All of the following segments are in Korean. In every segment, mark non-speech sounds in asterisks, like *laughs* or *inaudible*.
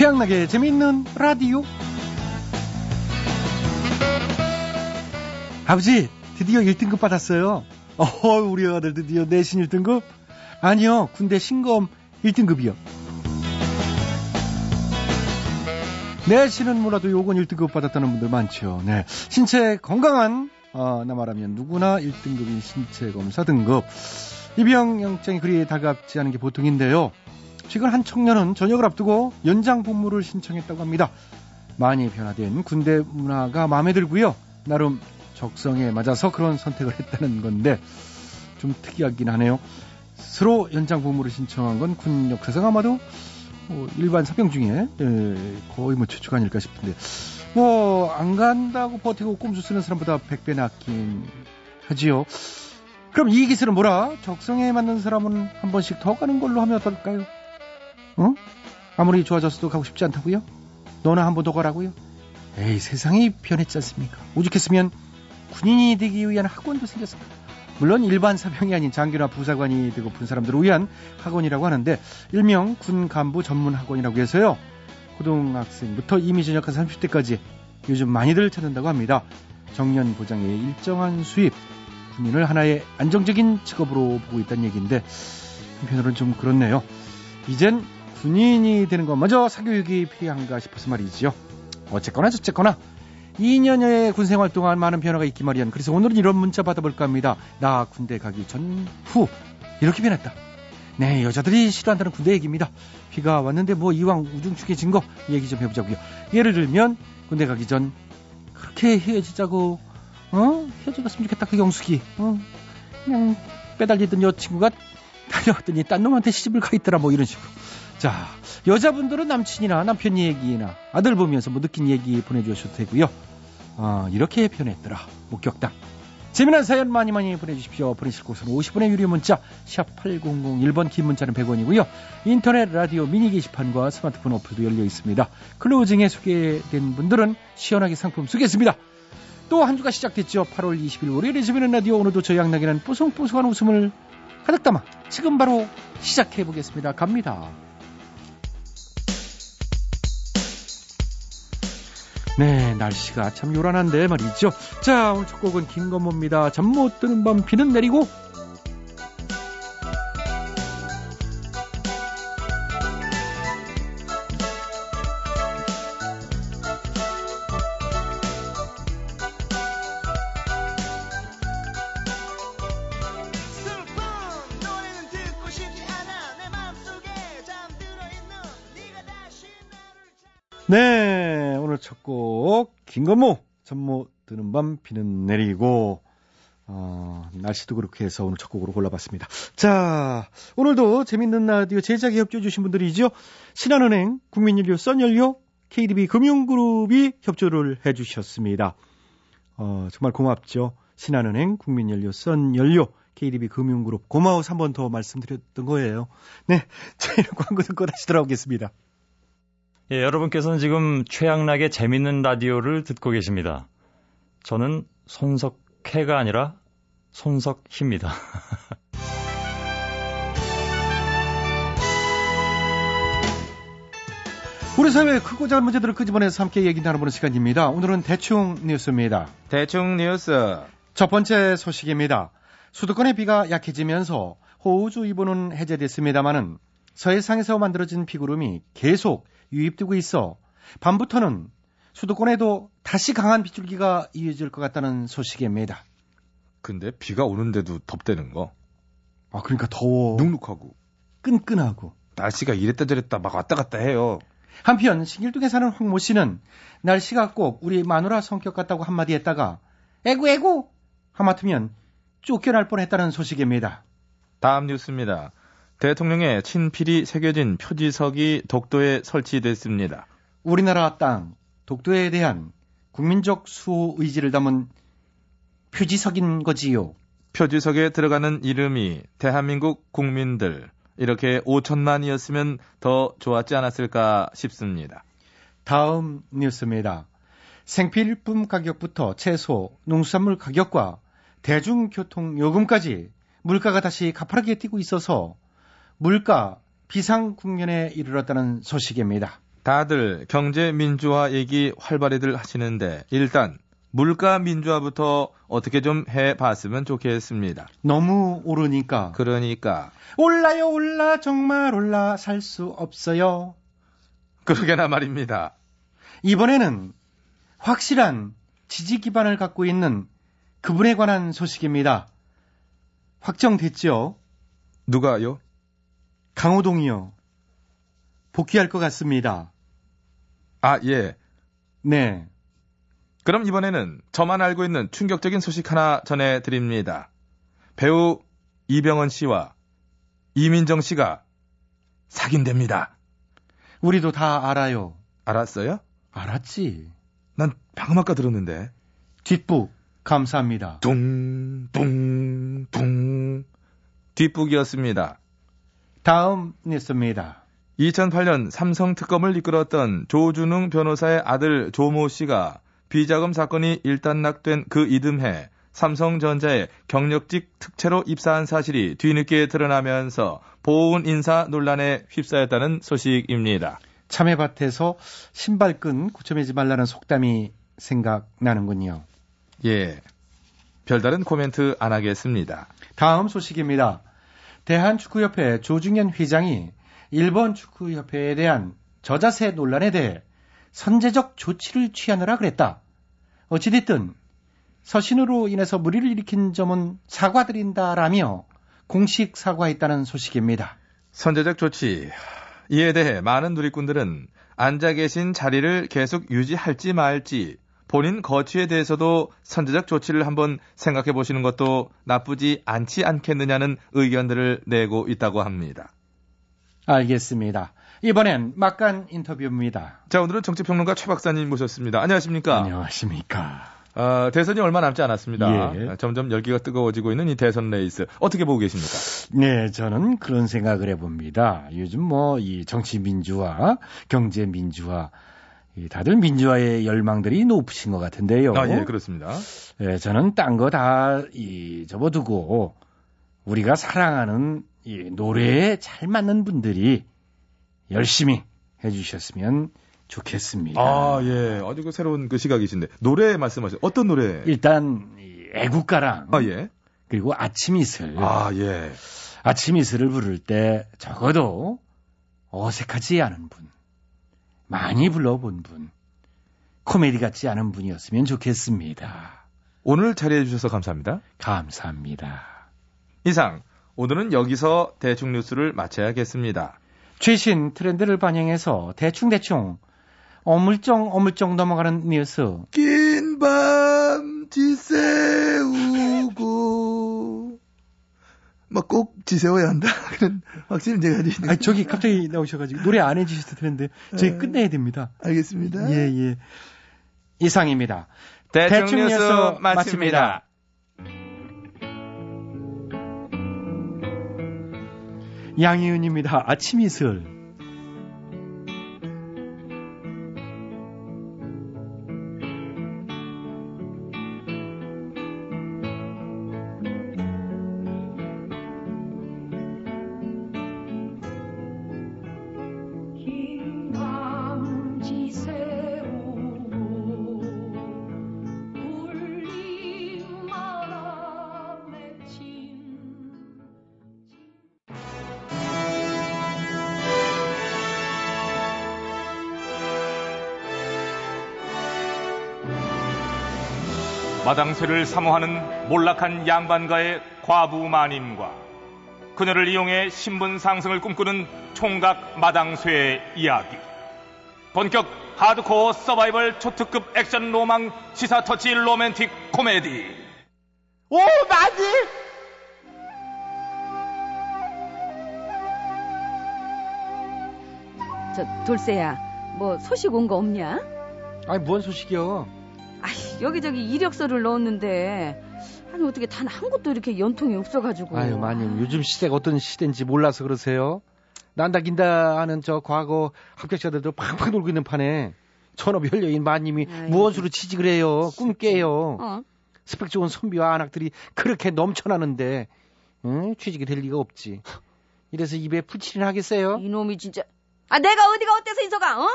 최양락의 재미있는 라디오. 아버지, 드디어 1등급 받았어요. 어, 우리 아들 드디어 내신 1등급? 아니요, 군대 신검 1등급이요. 내신은 몰라도 요건 1등급 받았다는 분들 많죠. 네. 신체 건강한, 어, 나 말하면 누구나 1등급인 신체 검사 등급. 입영 영장이 그리 다갑지 않은 게 보통인데요. 최근 한 청년은 전역을 앞두고 연장 복무를 신청했다고 합니다. 많이 변화된 군대 문화가 마음에 들고요. 나름 적성에 맞아서 그런 선택을 했다는 건데 좀 특이하긴 하네요. 스스로 연장 복무를 신청한 건 군 역사상 아마도 뭐 일반 사병 중에 예, 거의 뭐 최초가 아닐까 싶은데 뭐 안 간다고 버티고 꼼수 쓰는 사람보다 100배 낫긴 하지요. 그럼 이 기술은 뭐라? 적성에 맞는 사람은 한 번씩 더 가는 걸로 하면 어떨까요? 어? 아무리 좋아졌어도 가고 싶지 않다고요? 너나 한 번 더 가라고요? 에이 세상이 변했지 않습니까? 오죽했으면 군인이 되기 위한 학원도 생겼어. 물론 일반 사병이 아닌 장교나 부사관이 되고픈 사람들을 위한 학원이라고 하는데 일명 군 간부 전문 학원이라고 해서요. 고등학생부터 이미 전역한 30대까지 요즘 많이들 찾는다고 합니다. 정년 보장의 일정한 수입, 군인을 하나의 안정적인 직업으로 보고 있다는 얘기인데 한편으로는 좀 그렇네요. 이젠 군인이 되는 것마저 사교육이 필요한가 싶어서 말이지요. 어쨌거나 저쨌거나 2년여의 군 생활 동안 많은 변화가 있기 마련. 그래서 오늘은 이런 문자 받아볼까 합니다. 나 군대 가기 전, 후. 이렇게 변했다. 네, 여자들이 싫어한다는 군대 얘기입니다. 비가 왔는데 뭐 이왕 우중충해진 거 얘기 좀 해보자고요. 예를 들면 군대 가기 전 그렇게 헤어지자고 어? 헤어져갔으면 좋겠다 그 영숙이 어? 그냥 빼달리던 여친구가 달려갔더니 딴 놈한테 시집을 가 있더라 뭐 이런 식으로 자 여자분들은 남친이나 남편 얘기나 아들 보면서 뭐 느낀 얘기 보내주셔도 되고요 어, 이렇게 변했더라 목격담 재미난 사연 많이 많이 보내주십시오. 보내실 곳은 50원의 유료 문자 샵 8001번 긴 문자는 100원이고요. 인터넷 라디오 미니 게시판과 스마트폰 어플도 열려 있습니다. 클로징에 소개된 분들은 시원하게 상품 쏘겠습니다. 또 한 주가 시작됐죠. 8월 20일 월요일에 재미있는 라디오 오늘도 저 양락이는 뽀송뽀송한 웃음을 가득 담아 지금 바로 시작해 보겠습니다. 갑니다. 네, 날씨가 참 요란한데 말이죠. 자, 오늘 첫 곡은 김건모입니다. 잠 못 드는 밤 비는 내리고 네, 첫 곡 김건모 전모 드는 밤 비는 내리고 어, 날씨도 그렇게 해서 오늘 첫 곡으로 골라봤습니다. 자, 오늘도 재밌는 라디오 제작에 협조해 주신 분들이죠. 신한은행, 국민연료, 썬연료, KDB 금융그룹이 협조를 해 주셨습니다. 어, 정말 고맙죠. 신한은행, 국민연료, 썬연료, KDB 금융그룹 고마워서 한번더 말씀드렸던 거예요. 네, *laughs* 저희는 광고 듣고 다시 돌아오겠습니다. 예, 여러분께서는 지금 최양락의 재밌는 라디오를 듣고 계십니다. 저는 손석해가 아니라 손석희입니다. *laughs* 우리 사회의 크고 작은 문제들을 끄집어내서 함께 얘기 나눠보는 시간입니다. 오늘은 대충 뉴스입니다. 대충 뉴스. 첫 번째 소식입니다. 수도권의 비가 약해지면서 호우주의보는 해제됐습니다마는 서해상에서 만들어진 비구름이 계속 유입되고 있어 밤부터는 수도권에도 다시 강한 빗줄기가 이어질 것 같다는 소식입니다. 근데 비가 오는데도 덥대는 거. 아, 그러니까 더워. 눅눅하고. 끈끈하고. 날씨가 이랬다 저랬다 막 왔다 갔다 해요. 한편 신길동에 사는 황모 씨는 날씨가 꼭 우리 마누라 성격 같다고 한마디 했다가 에구 에구 하마터면 쫓겨날 뻔했다는 소식입니다. 다음 뉴스입니다. 대통령의 친필이 새겨진 표지석이 독도에 설치됐습니다. 우리나라 땅 독도에 대한 국민적 수호 의지를 담은 표지석인 거지요. 표지석에 들어가는 이름이 대한민국 국민들 이렇게 5천만이었으면 더 좋았지 않았을까 싶습니다. 다음 뉴스입니다. 생필품 가격부터 채소, 농수산물 가격과 대중교통 요금까지 물가가 다시 가파르게 뛰고 있어서 물가 비상 국면에 이르렀다는 소식입니다. 다들 경제 민주화 얘기 활발히들 하시는데 일단 물가 민주화부터 어떻게 좀 해봤으면 좋겠습니다. 너무 오르니까. 그러니까 올라요 올라 정말 올라 살 수 없어요. 그러게나 말입니다. 이번에는 확실한 지지 기반을 갖고 있는 그분에 관한 소식입니다. 확정됐죠? 누가요? 강호동이요. 복귀할 것 같습니다. 아, 예. 네. 그럼 이번에는 저만 알고 있는 충격적인 소식 하나 전해드립니다. 배우 이병헌 씨와 이민정 씨가 사귄답니다. 우리도 다 알아요. 알았어요? 알았지. 난 방금 아까 들었는데. 뒷북 감사합니다. 둥, 둥, 둥. 뒷북이었습니다. 다음 뉴스입니다. 2008년 삼성 특검을 이끌었던 조준웅 변호사의 아들 조모 씨가 비자금 사건이 일단락된 그 이듬해 삼성전자에 경력직 특채로 입사한 사실이 뒤늦게 드러나면서 보훈 인사 논란에 휩싸였다는 소식입니다. 참외밭에서 신발끈 고쳐매지 말라는 속담이 생각나는군요. 예. 별다른 코멘트 안 하겠습니다. 다음 소식입니다. 대한축구협회 조중현 회장이 일본 축구협회에 대한 저자세 논란에 대해 선제적 조치를 취하느라 그랬다. 어찌됐든 서신으로 인해서 무리를 일으킨 점은 사과드린다라며 공식 사과했다는 소식입니다. 선제적 조치. 이에 대해 많은 누리꾼들은 앉아 계신 자리를 계속 유지할지 말지 본인 거취에 대해서도 선제적 조치를 한번 생각해 보시는 것도 나쁘지 않지 않겠느냐는 의견들을 내고 있다고 합니다. 알겠습니다. 이번엔 막간 인터뷰입니다. 자, 오늘은 정치평론가 최 박사님 모셨습니다. 안녕하십니까? 안녕하십니까? 아, 대선이 얼마 남지 않았습니다. 예. 아, 점점 열기가 뜨거워지고 있는 이 대선 레이스 어떻게 보고 계십니까? 네, 저는 그런 생각을 해봅니다. 요즘 뭐 이 정치 민주화, 경제 민주화, 이 다들 민주화의 열망들이 높으신 것 같은데요. 아, 예, 그렇습니다. 예, 저는 딴 거 다 이 접어두고 우리가 사랑하는 이 노래에 잘 맞는 분들이 열심히 해주셨으면 좋겠습니다. 아, 예. 아주 그 새로운 그 시각이신데. 노래 말씀하세요. 어떤 노래? 일단 이 애국가랑 아, 예. 그리고 아침 이슬, 아, 예. 아침 이슬을 부를 때 적어도 어색하지 않은 분, 많이 불러본 분, 코미디 같지 않은 분이었으면 좋겠습니다. 오늘 자리해 주셔서 감사합니다. 감사합니다. 이상 오늘은 여기서 대충 뉴스를 마쳐야겠습니다. 최신 트렌드를 반영해서 대충대충 어물쩡 어물쩡 넘어가는 뉴스 긴 밤 지새우고 막 꼭 지새워야 한다 *laughs* 그런 확신을 제가 가지고 아 저기 갑자기 나오셔가지고 노래 안 해주셨을 텐데 저희 끝내야 됩니다. 알겠습니다. 예예 이상입니다. 대충, 뉴스 마칩니다. 양희은입니다. 아침 이슬 마당쇠를 사모하는 몰락한 양반가의 과부 마님과 그녀를 이용해 신분 상승을 꿈꾸는 총각 마당쇠의 이야기. 본격 하드코어 서바이벌 초특급 액션 로망 시사 터치 로맨틱 코미디. 오, 마님! 저 돌쇠야 뭐 소식 온 거 없냐? 아니 뭔 소식이요? 아이 여기저기 이력서를 넣었는데 아니 어떻게 단 한 곳도 이렇게 연통이 없어가지고 아유 마님 요즘 시대가 어떤 시대인지 몰라서 그러세요? 난다 긴다 하는 저 과거 합격자들도 팍팍 놀고 있는 판에 전업 연예인 마님이. 무언수로 취직을 해요 꿈 깨요 어? 스펙 좋은 선비와 안악들이 그렇게 넘쳐나는데 응? 취직이 될 리가 없지. 이래서 입에 풀칠이나 하겠어요? 이놈이 진짜 아 내가 어디가 어때서 인서가 어?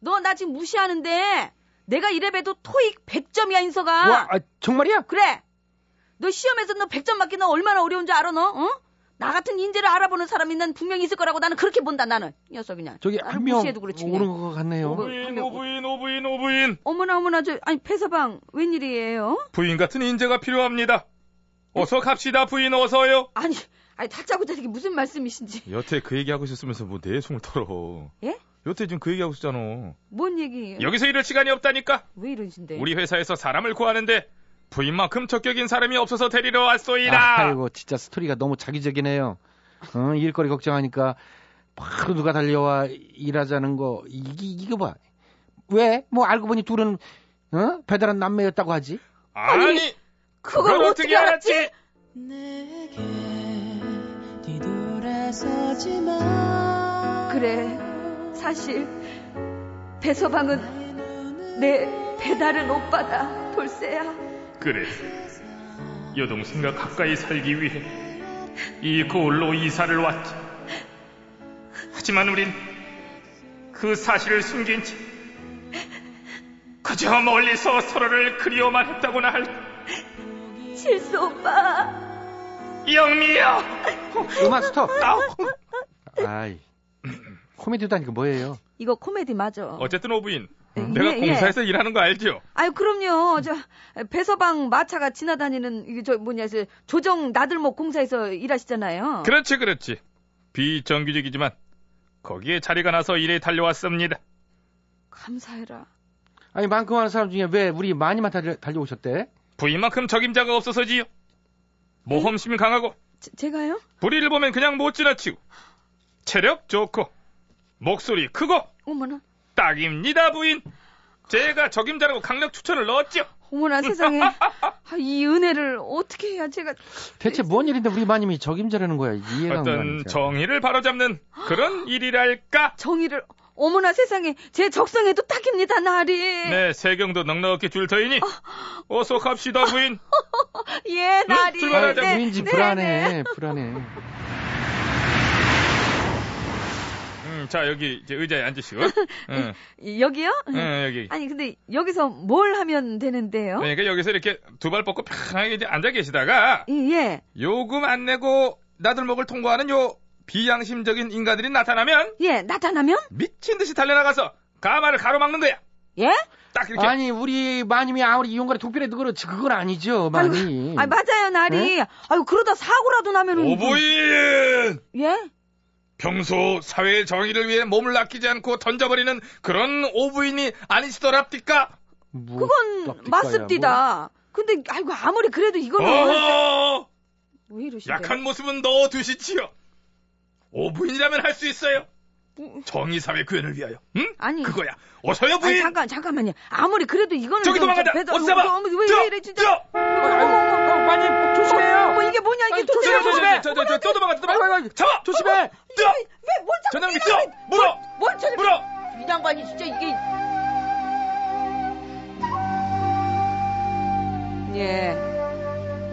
너 나 지금 무시하는데 내가 이래봬도 토익 100점이야 인서가. 와, 아, 정말이야? 그래. 너 시험에서 너 100점 맞기 너 얼마나 어려운 줄 알아 너? 어? 나 같은 인재를 알아보는 사람이 난 분명히 있을 거라고 나는 그렇게 본다 나는. 이 녀석 그냥. 저기 한 명. 오는 것 같네요. 뭐, 오부인, 한명 오부인, 오부인, 오부인. 어머나 어머나 저 아니 배서방 웬일이에요? 부인 같은 인재가 필요합니다. 어서 갑시다, 부인 어서요. 아니 아니 다짜고짜 이게 무슨 말씀이신지. 여태 그 얘기하고 있었으면서 뭐내 숨을 털어. 예? 여태 지금 그 얘기하고 있었잖아. 뭔 얘기예요? 여기서 이럴 시간이 없다니까. 왜 이러신데? 우리 회사에서 사람을 구하는데 부인만큼 적격인 사람이 없어서 데리러 왔소이다. 아이고, 진짜 스토리가 너무 자기적이네요. 어, 일거리 걱정하니까 바로 누가 달려와 일하자는 거, 이게, 이거 봐. 왜? 뭐 알고 보니 둘은, 어? 배달한 남매였다고 하지? 아니, 그걸 어떻게 알았지? 내게 뒤돌아서지 마. 그래 사실 배서방은 내 배다른 오빠다 돌쇠야. 그래. 여동생과 가까이 살기 위해 이 고을로 이사를 왔지. 하지만 우린 그 사실을 숨긴 채 그저 멀리서 서로를 그리워만 했다고나 할 실수 오빠. 영미야. 음악 스톱! 아우. 아이. 코미디도 아니고 뭐예요? 이거 코미디 맞아. 어쨌든 오부인, 예, 내가 예. 공사에서 일하는 거 알죠? 아유 그럼요. 저 배서방 마차가 지나다니는 이게 저 뭐냐 저 조정 나들목 공사에서 일하시잖아요. 그렇지, 그렇지. 비정규직이지만 거기에 자리가 나서 일에 달려왔습니다. 감사해라. 아니, 많고 많은 사람 중에 왜 우리 많이만 달려, 달려오셨대? 부인만큼 적임자가 없어서지요. 모험심이 강하고 제, 제가요? 불의를 보면 그냥 못 지나치고 체력 좋고 목소리 크고 어머나. 딱입니다 부인. 제가 적임자라고 강력 추천을 넣었죠. 어머나 세상에. 아, 이 은혜를 어떻게 해야 제가 대체 뭔 일인데 우리 마님이 적임자라는 거야? 이해가 안 어떤 정의를 바로잡는 그런 일이랄까. 정의를 어머나 세상에 제 적성에도 딱입니다 날이. 네, 세경도 넉넉히 줄 터이니 어서 갑시다 부인. *laughs* 예 날이. 응, 출발하자. 네, 우린지 네, 불안해, 네. 불안해. 음, 자 여기 이제 의자에 앉으시고. *laughs* 응, 여기요? 응, 여기. 아니 근데 여기서 뭘 하면 되는데요? 그러니까 여기서 이렇게 두 발 뻗고 편하게 이제 앉아 계시다가 예, 예. 요금 안 내고 나들 목을 통과하는 요 비양심적인 인간들이 나타나면 예, 나타나면? 미친 듯이 달려나가서 가마를 가로막는 거야. 예? 딱 이렇게. 아니, 우리 마님이 아무리 이용가리 독비라도 그렇지, 그건 아니죠, 많이. 아 맞아요, 날이. 아유, 그러다 사고라도 나면은. 오부인! 예? 평소 사회의 정의를 위해 몸을 아끼지 않고 던져버리는 그런 오부인이 아니시더랍디까? 뭐, 그건 납득가야, 뭐. 맞습니다. 근데, 아이고, 아무리 그래도 이거는. 어허! 왜 이러시대? 약한 모습은 넣어두시지요. 오부인이라면 할 수 있어요. 정의 사회 구현을 위하여. 응? 아니. 그거야. 어서요, 아니, 부인! 잠깐, 잠깐만요. 아무리 그래도 이거는. 저기 좀- 도망간다! 어서! 어머, 왜 저! 이래, 진짜. 저! 마님, 조심해요! 뭐 이게 뭐냐, 이게 도대체. 조심해, 조심해! 저, 저, 저, 또 도망가, 또 도망가! 잡아! 조심해! 뛰어! 왜, 뭘 자꾸. 전장님 뛰어! 물어! 뭘 저렇게. 물어! 이 양반이 진짜 이게. 예.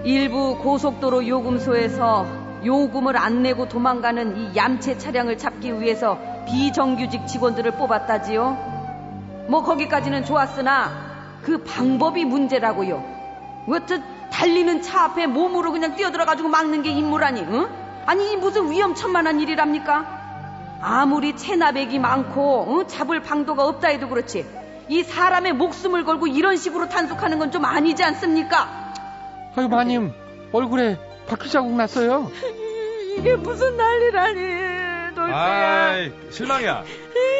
일부 고속도로 요금소에서 요금을 안 내고 도망가는 이 얌체 차량을 잡기 위해서 비정규직 직원들을 뽑았다지요. 뭐 거기까지는 좋았으나 그 방법이 문제라고요. 어째 달리는 차 앞에 몸으로 그냥 뛰어들어가지고 막는 게 임무라니, 응? 아니 이 무슨 위험천만한 일이랍니까? 아무리 체납액이 많고 어? 잡을 방도가 없다 해도 그렇지 이 사람의 목숨을 걸고 이런 식으로 단속하는 건 좀 아니지 않습니까? 아유, 마님, 얼굴에 바퀴 자국 났어요. *laughs* 이게 무슨 난리라니 돌쇠야 아이, 실망이야.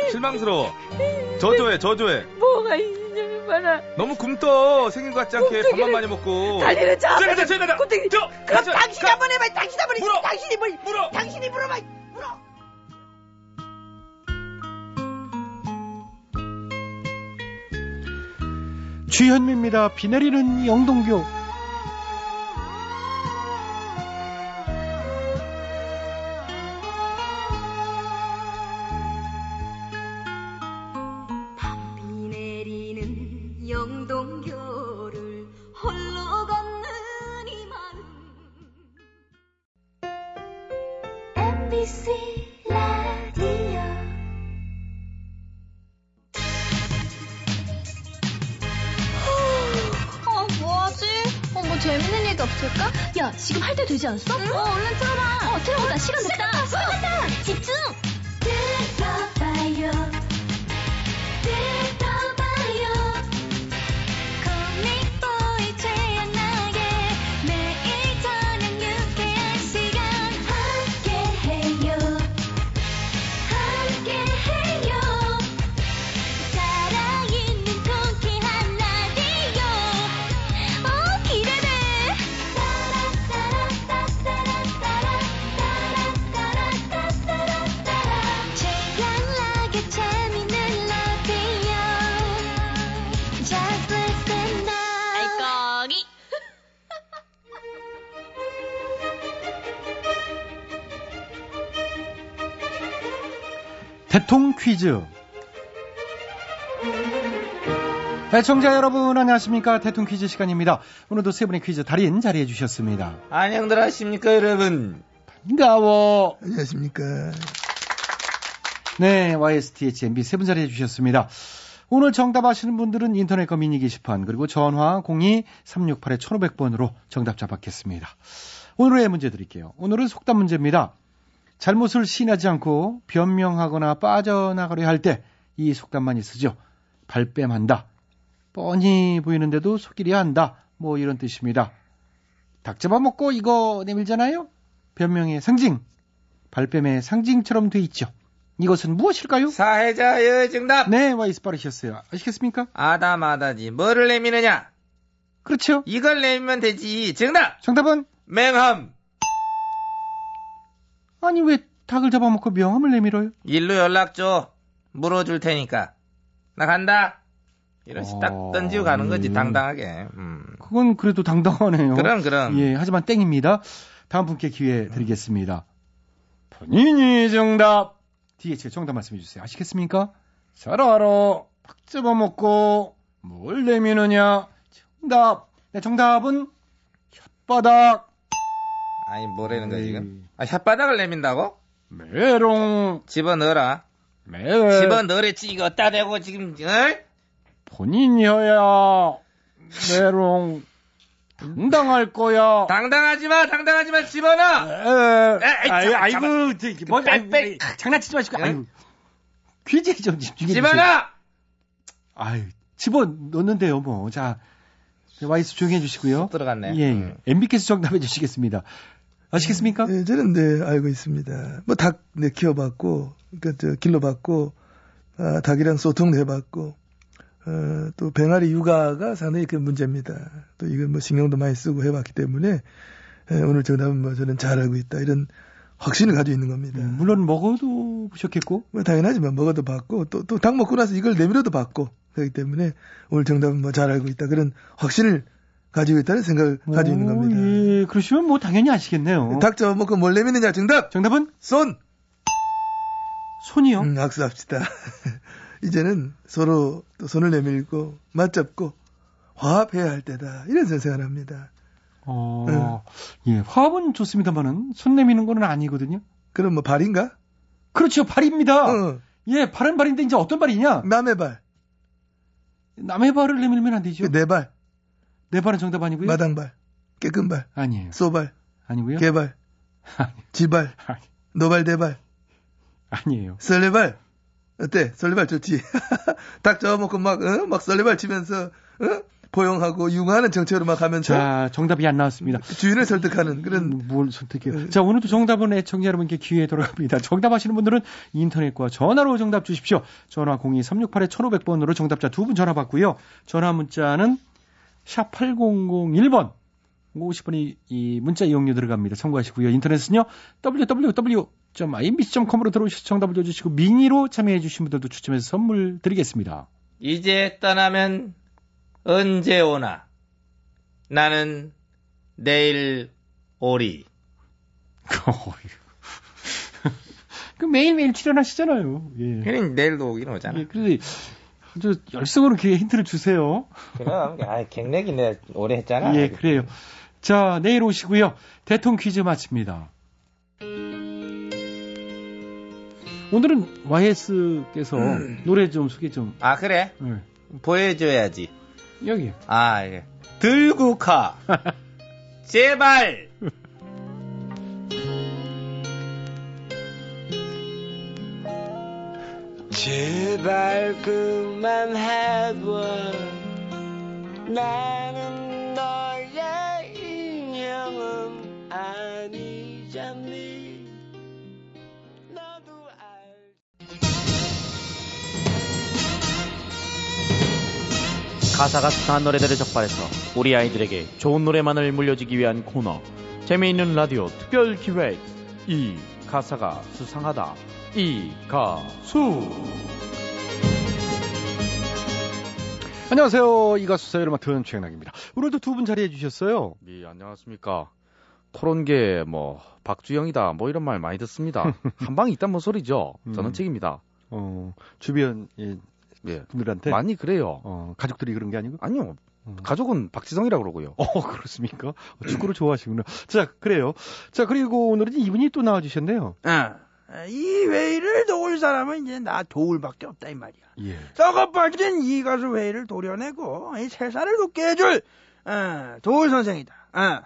실망스러워. *laughs* 저조해, 저조해. 뭐가 있 냐 봐라 너무 굶떠. 생긴 것 같지 않게 밥만 많이 먹고. 달리는 차 저, 저, 저, 저, 그럼 저, 당신이 저, 한번 해봐 당신 한번 해 물어. 당신이 물 물어! 당신이 물어봐 물어 주현미입니다. 비 내리는 영동교. 명교를 홀로 걷는 이 마음 MBC 라디오 어 뭐하지? 어 뭐 재밌는 얘기 없을까? 야 지금 할 때 되지 않았어? 응? 어 얼른 틀어봐 어 틀어보자 시간 됐다 시간 다 집중 대통 퀴즈. 애청자 여러분 안녕하십니까 대통 퀴즈 시간입니다. 오늘도 세 분의 퀴즈 달인 자리해 주셨습니다. 안녕들 하십니까 여러분 반가워. 안녕하십니까. 네, YSTHMB 세 분 자리해 주셨습니다. 오늘 정답하시는 분들은 인터넷과 미니 게시판 그리고 전화 02-368-1500번으로 정답자 받겠습니다. 오늘의 문제 드릴게요. 오늘은 속담 문제입니다. 잘못을 시인하지 않고 변명하거나 빠져나가려 할 때 이 속담만이 쓰죠. 발뺌한다. 뻔히 보이는데도 속이려 한다. 뭐 이런 뜻입니다. 닭 잡아먹고 이거 내밀잖아요. 변명의 상징. 발뺌의 상징처럼 돼 있죠. 이것은 무엇일까요? 사회자의 정답 네, 와이스 빠르셨어요. 아시겠습니까? 아다마다지 뭐를 내미느냐 그렇죠. 이걸 내미면 되지 정답 정답은 맹함 아니 왜 닭을 잡아먹고 명함을 내밀어요? 일로 연락 줘 물어줄 테니까 나 간다 이러시 어, 딱 던지고 가는 거지 예. 당당하게 음. 그건 그래도 당당하네요. 그럼 그럼 예, 하지만 땡입니다. 다음 분께 기회 드리겠습니다. 본인이 정답. DH 정답 말씀해 주세요. 아시겠습니까? 잘 알아. 닭 잡아먹고 뭘 내미느냐? 정답. 네, 정답은 혓바닥. 아니 뭐라는 거야. 지금 아 혓바닥을 내민다고 메롱. 집어넣어라 메. 집어넣으랬지 이거 어디다 대고 지금 어? 본인이어야 메롱. 당당할 거야. 당당하지 마 당당하지 마 집어넣어 에, 에이, 아이, 아이고, 저기, 뭐, 빼, 아이고, 빼. 장난치지 마시고, 응? 아이고. 퀴즈에 좀 집중해. 집어넣어 아유, 집어 넣는데요, 뭐. 자, 와이스 조용히 해주시고요. 들어갔네 예, 음. 예. MB께서 정답해 주시겠습니다. 아시겠습니까? 예, 저는 네, 알고 있습니다. 뭐, 닭, 네, 키워봤고, 그, 저, 길러봤고, 아, 닭이랑 소통도 해봤고, 어, 또, 병아리 육아가 상당히 그 문제입니다. 또, 이거 뭐, 신경도 많이 쓰고 해봤기 때문에, 예, 오늘 정답은 뭐, 저는 잘 알고 있다. 이런 확신을 가지고 있는 겁니다. 음, 물론 먹어도 보셨겠고. 뭐, 당연하지만 먹어도 봤고, 또, 또, 닭 먹고 나서 이걸 내밀어도 봤고, 그렇기 때문에, 오늘 정답은 뭐, 잘 알고 있다. 그런 확신을 가지고 있다는 생각을 가지고 있는 오, 겁니다. 예, 그러시면 뭐 당연히 아시겠네요. 닭 잡아먹고 뭘 내미느냐 정답! 정답은 손! 손이요. 음, 악수합시다. *laughs* 이제는 서로 또 손을 내밀고 맞잡고 화합해야 할 때다. 이런 생각을 합니다. 어, 예, 화합은 좋습니다만은 손 내미는 거는 아니거든요. 그럼 뭐 발인가? 그렇죠, 발입니다. 어, 예, 발은 발인데 이제 어떤 발이냐? 남의 발, 남의 발을 내밀면 안 되죠. 내 발, 내 발은 정답 아니고요. 마당발, 깨끗발, 아니에요. 쏘발, 아니고요. 개발, 아니, 지발, 아니, 노발, 대발, 아니에요. 설레발. 어때? 설레발 좋지? *laughs* 닭 잡아먹고 막, 어? 막 설레발 치면서, 어? 포용하고 융하는 정책으로 막 하면서 자, 정답이 안 나왔습니다. 주인을 설득하는 그런 음, 뭘 선택해요? 음. 자, 오늘도 정답은 애청자 여러분께 기회에 돌아갑니다. 정답 하시는 분들은 인터넷과 전화로 정답 주십시오. 전화 02-368-1500번으로 정답자 두 분 전화 받고요. 전화 문자는 샵 8001번. 50번이 이 문자 이용료 들어갑니다. 참고하시고요. 인터넷은요. www.imbc.com으로 들어오셔서 정답을 줘주시고 미니로 참여해 주신 분들도 추첨해서 선물 드리겠습니다. 이제 떠나면 언제 오나? 나는 내일 오리. *laughs* 그 매일매일 출연하시잖아요. 예. 그냥 내일도 오긴 오잖아. 예, 그래서 아주 열성으로 이렇게 힌트를 주세요. 그럼, 아, 갱내기 내가 오래 했잖아. 예, 그래요. 자, 내일 오시고요. 대통령 퀴즈 마칩니다. 오늘은 YS께서 노래 좀 소개 좀. 아, 그래? 예, 보여줘야지. 여기. 아, 예. 들국화. *laughs* 제발. 제발 그만하고 나는 가사가 수상한 노래들을 적발해서 우리 아이들에게 좋은 노래만을 물려주기 위한 코너 재미있는 라디오 특별 기획 이 가사가 수상하다 이 가수 안녕하세요. 이 가수 사회를 맡은 최양락입니다. 오늘도 두 분 자리해 주셨어요. 예 안녕하십니까 토론계 뭐 박주영이다 뭐 이런 말 많이 듣습니다 *laughs* 한 방이 있단 뭐 소리죠 저는 음. 책입니다 어, 주변 예, 예 분들한테 많이 그래요 어, 가족들이 그런 게 아니고 아니요 음. 가족은 박지성이라 그러고요 어, *laughs* 그렇습니까? 어, 축구를 좋아하시구나. 자, 그래요. 자, 그리고 오늘은 이분이 또 나와주셨네요. 아, 이 회의를 도울 사람은 이제 나 도울밖에 없다 이 말이야. 예. 썩어 빠진 이 가수 회의를 도려내고 이 세상을 돕게 해줄 어, 도울 선생이다. 어.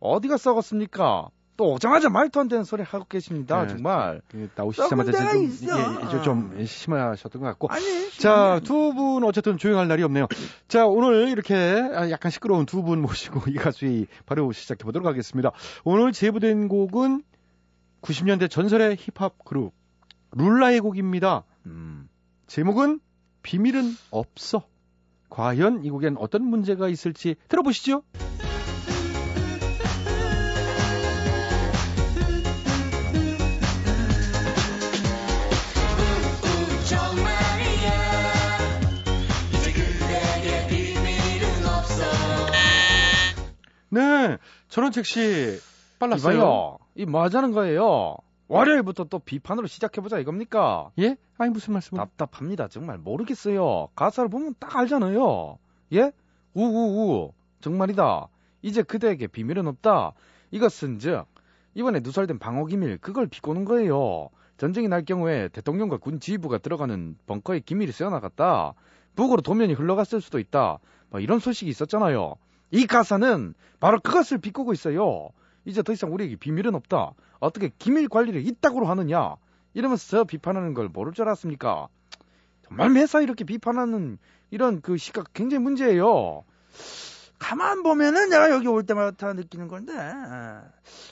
어디가 썩었습니까 또 오자마자 말도 안 되는 소리 하고 계십니다 네. 정말 그 나오시자마자 좀, 있어. 예, 좀, 좀 심하셨던 것 같고. 자, 두 분 어쨌든 조용할 날이 없네요. 자, 오늘 이렇게 아, 약간 시끄러운 두 분 모시고 *laughs* 이 가수의 바로 시작해 보도록 하겠습니다. 오늘 제보된 곡은 90년대 전설의 힙합 그룹 룰라의 곡입니다. 음, 제목은 비밀은 없어. 과연 이 곡엔 어떤 문제가 있을지 들어보시죠. 네, 전원책 씨 빨랐어요. 이봐요. 이 뭐 하자는 거예요? 월요일부터 또 비판으로 시작해보자 이겁니까? 예? 아니 무슨 말씀을? 답답합니다. 정말 모르겠어요. 가사를 보면 딱 알잖아요. 예? 우우우. 정말이다. 이제 그대에게 비밀은 없다. 이것은 즉 이번에 누설된 방어 기밀 그걸 비꼬는 거예요. 전쟁이 날 경우에 대통령과 군 지휘부가 들어가는 벙커에 기밀이 새어나갔다. 북으로 도면이 흘러갔을 수도 있다. 뭐 이런 소식이 있었잖아요 이 가사는 바로 그것을 비꼬고 있어요 이제 더 이상 우리에게 비밀은 없다 어떻게 기밀 관리를 이따구로 하느냐 이러면서 비판하는 걸 모를 줄 알았습니까 정말 매사 이렇게 비판하는 이런 그 시각 굉장히 문제예요 가만 보면은 내가 여기 올 때마다 느끼는 건데 어,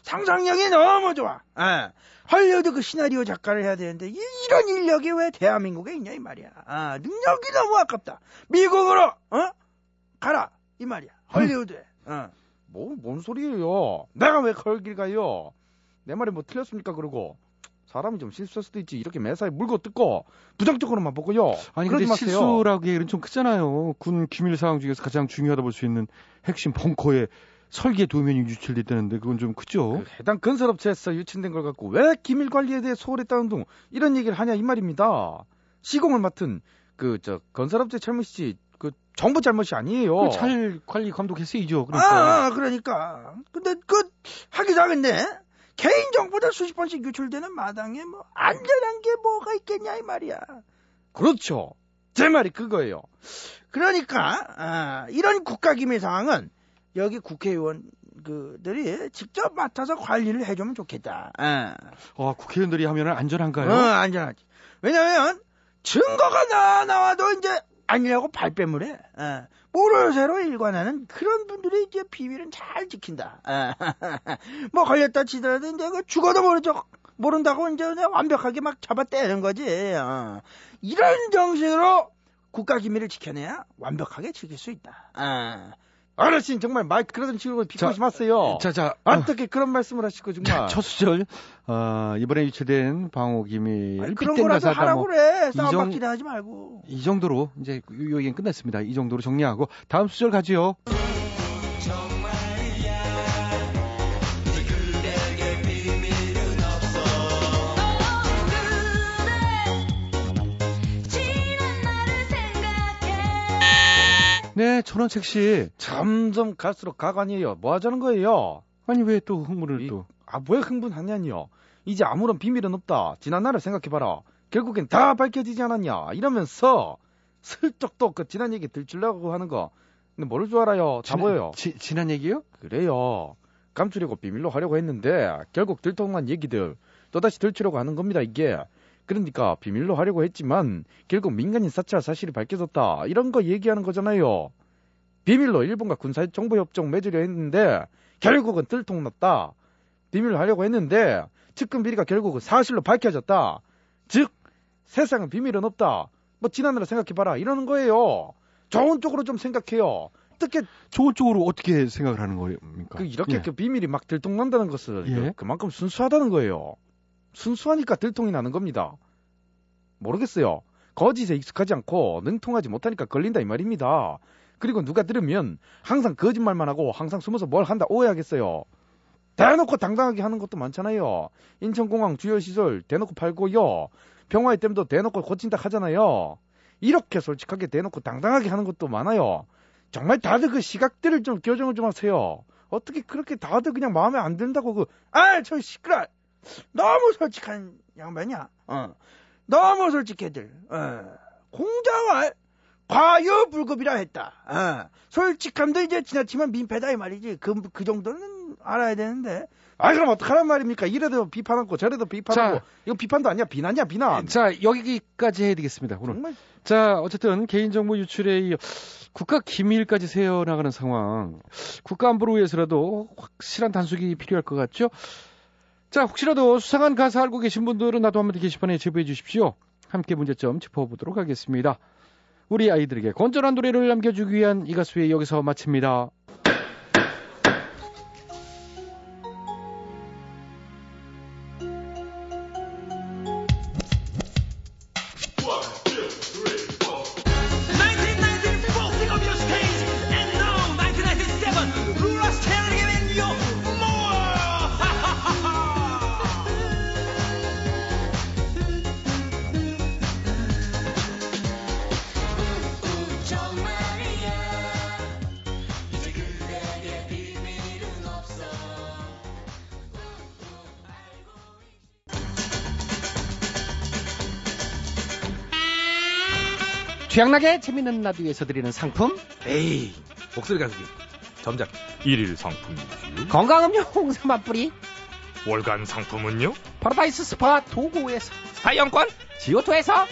상상력이 너무 좋아. 어, 헐리우드 그 시나리오 작가를 해야 되는데 이, 런 인력이 왜 대한민국에 있냐 이 말이야. 아, 능력이 너무 아깝다. 미국으로 어 가라 이 말이야. 헐리우드에. 어. 뭐, 뭔 소리예요? 내가 왜 걸길 가요? 내 말이 뭐 틀렸습니까, 그러고? 사람이 좀 실수할 수도 있지. 이렇게 매사에 물고 뜯고, 부정적으로만 보고요. 아니 그러지 근데 마세요. 실수라고 얘기는 좀 크잖아요. 군 기밀 사항 중에서 가장 중요하다 볼 수 있는 핵심 벙커에 설계 도면이 유출됐다는데 그건 좀 크죠. 그 해당 건설업체에서 유출된 걸 갖고 왜 기밀 관리에 대해 소홀했다는 등 이런 얘기를 하냐 이 말입니다. 시공을 맡은 그 저 건설업체 잘못이지 그 정부 잘못이 아니에요. 그잘 관리 감독했어야죠. 그러니까. 아, 그러니까. 근데 그 하기자근데 개인 정보들 수십 번씩 유출되는 마당에 뭐 안전한 게 뭐가 있겠냐 이 말이야. 그렇죠. 제 말이 그거예요. 그러니까 아, 이런 국가기밀 상황은 여기 국회의원 그들이 직접 맡아서 관리를 해주면 좋겠다. 아. 어, 국회의원들이 하면은 안전한가요? 어, 안전하지. 왜냐면 증거가 나, 나와도 이제 아니라고 발뺌을 해. 어. 모르쇠로 일관하는 그런 분들이 이제 비밀은 잘 지킨다. 어. *laughs* 뭐 걸렸다 치더라도 이제 그 죽어도 모르죠. 모른다고 이제 완벽하게 막 잡아 떼는 거지. 어. 이런 정신으로 국가 기밀을 지켜내야 완벽하게 지킬 수 있다. 어. 어르신 정말 말 그러던 식으로 비꼬지 자, 마세요. 자, 자, 어떻게 그런 말씀을 하시고 정말. 자, 첫 수절 어, 이번에 유출된 방호 기밀 아니, 그런 거라도 가사다 하라고 뭐 그래. 이 싸움 정- 받기나 하지 말고. 이 정도로 이제 요, 요 얘기는 끝났습니다. 이 정도로 정리하고 다음 수절 가지요. 네, 천원책 씨. 점점 갈수록 가관이에요. 뭐 하자는 거예요? 아니 왜 또 흥분을 이- 또? 아, 왜 흥분하냐니요? 이제 아무런 비밀은 없다. 지난 날을 생각해봐라. 결국엔 다 밝혀지지 않았냐? 이러면서 슬쩍 또 그 지난 얘기 들추려고 하는 거. 근데 모를 줄 알아요. 다 지난- 보여요. 지, 지난 얘기요? 그래요. 감추려고 비밀로 하려고 했는데 결국 들통난 얘기들 또다시 들추려고 하는 겁니다 이게. 그러니까 비밀로 하려고 했지만 결국 민간인 사찰 사실이 밝혀졌다 이런 거 얘기하는 거잖아요. 비밀로 일본과 군사 정보협정 맺으려 했는데 결국은 들통났다. 비밀로 하려고 했는데 측근 비리가 결국은 사실로 밝혀졌다. 즉 세상은 비밀은 없다. 뭐 지난해로 생각해봐라 이러는 거예요. 좋은 쪽으로 좀 생각해요. 어떻게 좋은 쪽으로 어떻게 생각을 하는 겁니까? 그 이렇게 예. 그 비밀이 막 들통난다는 것은 예. 그- 그만큼 순수하다는 거예요. 순수하니까 들통이 나는 겁니다. 모르겠어요. 거짓에 익숙하지 않고 능통하지 못하니까 걸린다 이 말입니다. 그리고 누가 들으면 항상 거짓말만 하고 항상 숨어서 뭘 한다 오해하겠어요. 대놓고 당당하게 하는 것도 많잖아요. 인천공항 주요시설 대놓고 팔고요. 병화의 댐도 대놓고 고친다 하잖아요. 이렇게 솔직하게 대놓고 당당하게 하는 것도 많아요. 정말 다들 그 시각들을 좀 교정을 좀 하세요. 어떻게 그렇게 다들 그냥 마음에 안 든다고 그, 아, 저 시끄러! 너무 솔직한 양반이야. 어. 너무 솔직해들. 어. 공자와 과유불급이라 했다. 어. 솔직함도 이제 지나치면 민폐다 이 말이지. 그, 그 정도는 알아야 되는데. 아, 그럼 어떡하란 말입니까? 이래도 비판하고 저래도 비판하고. 자. 이거 비판도 아니야. 비난이야, 비난. 자, 여기까지 해야 되겠습니다. 오늘. 정말 자, 어쨌든 개인정보 유출에 이어 국가 기밀까지 새어나가는 상황. 국가 안보를 위해서라도 확실한 단속이 필요할 것 같죠? 자, 혹시라도 수상한 가사 알고 계신 분들은 나도 한번 게시판에 제보해 주십시오. 함께 문제점 짚어보도록 하겠습니다. 우리 아이들에게 건전한 노래를 남겨주기 위한 이 가수의 여기서 마칩니다. 취향나게 재밌는 라디오에서 드리는 상품 에이, 목소리 가수기. 점작. 일일 상품이지요. 건강음료 홍삼 한 뿌리 월간 상품은요? 파라다이스 스파 도구에서 스파이용권, 지오토에서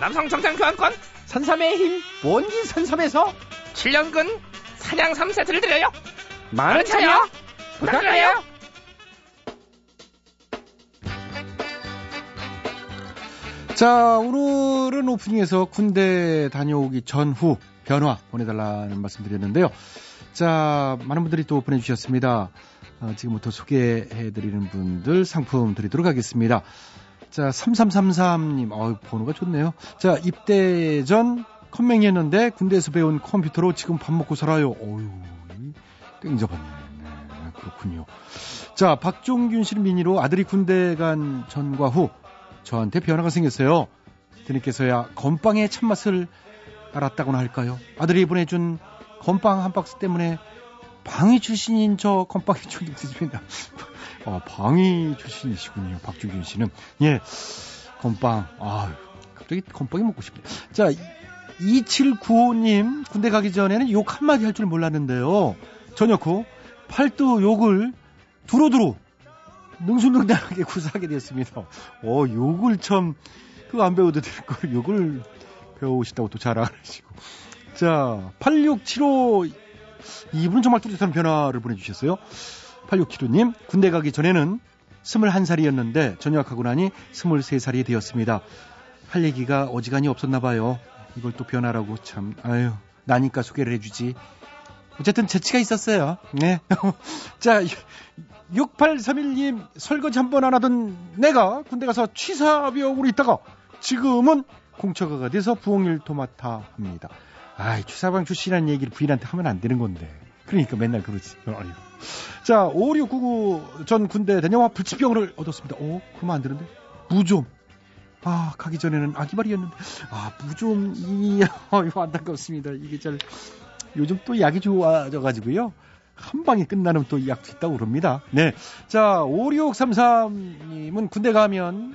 남성 정장 교환권, 산삼의 힘 원기 산삼에서 7년근 사냥 3세트를 드려요. 많은 참여 부탁드려요. 자, 오늘은 오프닝에서 군대 다녀오기 전후 변화 보내달라는 말씀 드렸는데요. 자, 많은 분들이 또 보내주셨습니다. 어, 지금부터 소개해드리는 분들 상품 드리도록 하겠습니다. 자, 3333님, 어 번호가 좋네요. 자, 입대 전 컴맹이었는데 군대에서 배운 컴퓨터로 지금 밥 먹고 살아요. 어유 땡잡았네. 네, 그렇군요. 자, 박종균 씨 미니로 아들이 군대 간 전과 후 저한테 변화가 생겼어요. 드님께서야 건빵의 참맛을 알았다고나 할까요? 아들이 보내준 건빵 한 박스 때문에 방위 출신인 저 건빵이 충격했습니다. *laughs* 어, 방위 출신이시군요. 박주균 씨는. 예. 건빵. 아 갑자기 건빵이 먹고 싶네. 자, 2795님, 군대 가기 전에는 욕 한마디 할 줄 몰랐는데요. 저녁 후 팔도 욕을 두루두루 능수능란하게 구사하게 됐습니다. 어, 욕을 참, 그거 안 배워도 될 걸 욕을 배우시다고 또 자랑하시고. 자, 8675, 이분은 정말 뚜렷한 변화를 보내주셨어요. 8675님, 군대 가기 전에는 21살이었는데 전역하고 나니 23살이 되었습니다. 할 얘기가 어지간히 없었나 봐요. 이걸 또 변화라고 참, 아유, 나니까 소개를 해주지. 어쨌든 재치가 있었어요. 네. *laughs* 자, 6831님 설거지 한 번 안 하던 내가 군대 가서 취사병으로 있다가 지금은 공처가가 돼서 부엌일 도맡아 합니다. 아이, 취사병 출신이라는 얘기를 부인한테 하면 안 되는 건데. 그러니까 맨날 그러지. 아유. 자, 5699 전 군대 대녀와 불치병을 얻었습니다. 오, 그러면 안 되는데. 무좀. 아, 가기 전에는 아기발이었는데. 아, 무좀이, *laughs* 아이고, 안타깝습니다. 이게 잘, 요즘 또 약이 좋아져가지고요. 한 방에 끝나는 또 약도 있다고 그럽니다. 네. 자, 5633님은 군대 가면,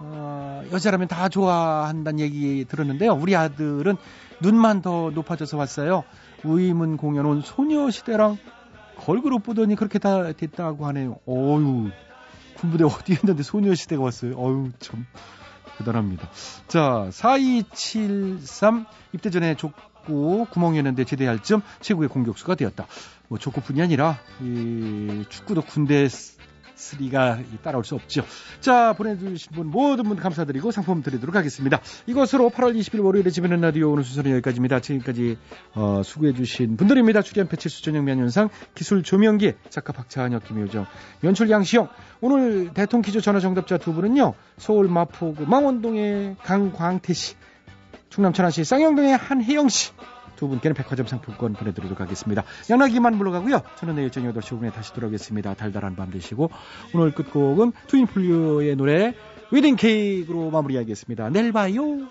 어, 여자라면 다 좋아한다는 얘기 들었는데요. 우리 아들은 눈만 더 높아져서 왔어요. 우이문 공연 온 소녀시대랑 걸그룹 보더니 그렇게 다 됐다고 하네요. 어유 군부대 어디 있는데 소녀시대가 왔어요. 어유 참 대단합니다. 자, 4273 입대 전에 족구 구멍이었는데 제대할 점 최고의 공격수가 되었다. 뭐 족구뿐이 아니라 이 축구도 군대 3가 따라올 수 없죠. 자, 보내주신 분 모든 분 감사드리고 상품 드리도록 하겠습니다. 이것으로 8월 20일 월요일에 집에는 라디오 오늘 순서는 여기까지입니다. 지금까지 어, 수고해주신 분들입니다. 출연 배칠수 전영미 안현상 기술 조명기 작가 박찬혁 김효정 연출 양시영 오늘 대통령 퀴즈 전화 정답자 두 분은요. 서울 마포구 망원동의 강광태 씨 충남 천안시 쌍용동의 한혜영 씨 두 분께는 백화점 상품권 보내드리도록 하겠습니다. 양락이만 물러가고요. 저는 내일 저녁 8시 5분에 다시 돌아오겠습니다. 달달한 밤 되시고 오늘 끝곡은 트윈플류의 노래 웨딩 케이크로 마무리하겠습니다. 내일 봐요.